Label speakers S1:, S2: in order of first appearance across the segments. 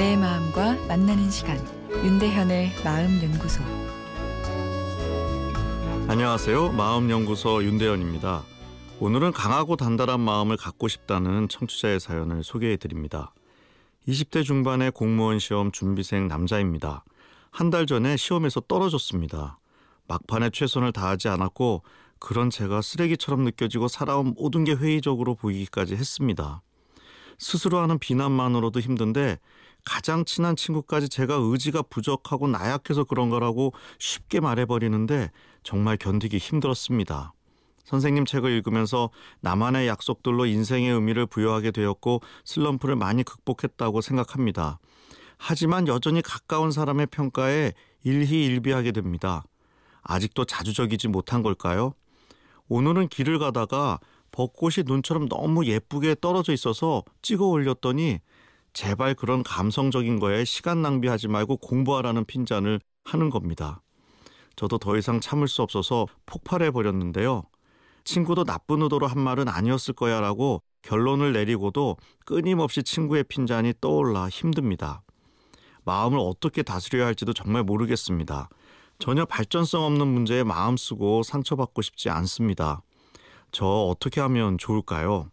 S1: 만나는 시간 윤대현의 마음 연구소
S2: 안녕하세요. 마음 연구소 윤대현입니다. 오늘은 강하고 단단한 마음을 갖고 싶다는 청취자의 사연을 소개해 드립니다. 20대 중반의 공무원 시험 준비생 남자입니다. 한 달 전에 시험에서 떨어졌습니다. 막판에 최선을 다하지 않았고 그런 제가 쓰레기처럼 느껴지고 살아온 모든 게 회의적으로 보이기까지 했습니다. 스스로 하는 비난만으로도 힘든데 가장 친한 친구까지 제가 의지가 부족하고 나약해서 그런 거라고 쉽게 말해버리는데 정말 견디기 힘들었습니다. 선생님 책을 읽으면서 나만의 약속들로 인생의 의미를 부여하게 되었고 슬럼프를 많이 극복했다고 생각합니다. 하지만 여전히 가까운 사람의 평가에 일희일비하게 됩니다. 아직도 자주적이지 못한 걸까요? 오늘은 길을 가다가 벚꽃이 눈처럼 너무 예쁘게 떨어져 있어서 찍어 올렸더니 제발 그런 감성적인 거에 시간 낭비하지 말고 공부하라는 핀잔을 하는 겁니다. 저도 더 이상 참을 수 없어서 폭발해 버렸는데요. 친구도 나쁜 의도로 한 말은 아니었을 거야 라고 결론을 내리고도 끊임없이 친구의 핀잔이 떠올라 힘듭니다. 마음을 어떻게 다스려야 할지도 정말 모르겠습니다. 전혀 발전성 없는 문제에 마음 쓰고 상처받고 싶지 않습니다. 저 어떻게 하면 좋을까요?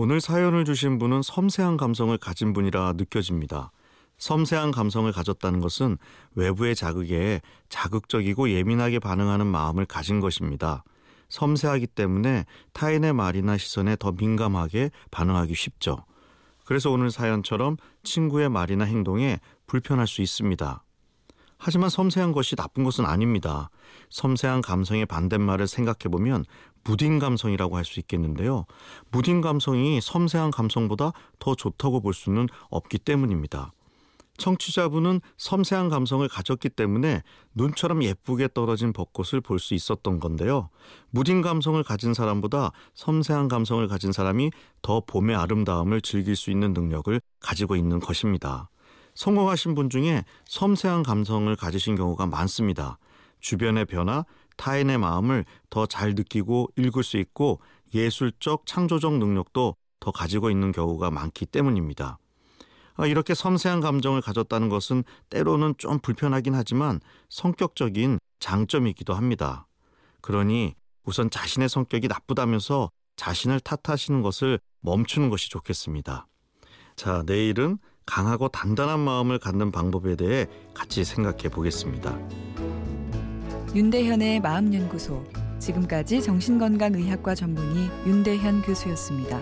S2: 오늘 사연을 주신 분은 섬세한 감성을 가진 분이라 느껴집니다. 섬세한 감성을 가졌다는 것은 외부의 자극에 자극적이고 예민하게 반응하는 마음을 가진 것입니다. 섬세하기 때문에 타인의 말이나 시선에 더 민감하게 반응하기 쉽죠. 그래서 오늘 사연처럼 친구의 말이나 행동에 불편할 수 있습니다. 하지만 섬세한 것이 나쁜 것은 아닙니다. 섬세한 감성의 반대말을 생각해 보면 무딘 감성이라고 할 수 있겠는데요. 무딘 감성이 섬세한 감성보다 더 좋다고 볼 수는 없기 때문입니다. 청취자분은 섬세한 감성을 가졌기 때문에 눈처럼 예쁘게 떨어진 벚꽃을 볼 수 있었던 건데요. 무딘 감성을 가진 사람보다 섬세한 감성을 가진 사람이 더 봄의 아름다움을 즐길 수 있는 능력을 가지고 있는 것입니다. 성공하신 분 중에 섬세한 감성을 가지신 경우가 많습니다. 주변의 변화, 타인의 마음을 더 잘 느끼고 읽을 수 있고 예술적 창조적 능력도 더 가지고 있는 경우가 많기 때문입니다. 아, 이렇게 섬세한 감정을 가졌다는 것은 때로는 좀 불편하긴 하지만 성격적인 장점이기도 합니다. 그러니 우선 자신의 성격이 나쁘다면서 자신을 탓하시는 것을 멈추는 것이 좋겠습니다. 자, 내일은 강하고 단단한 마음을 갖는 방법에 대해 같이 생각해 보겠습니다.
S1: 윤대현의 마음연구소 지금까지 정신건강의학과 전문의 윤대현 교수였습니다.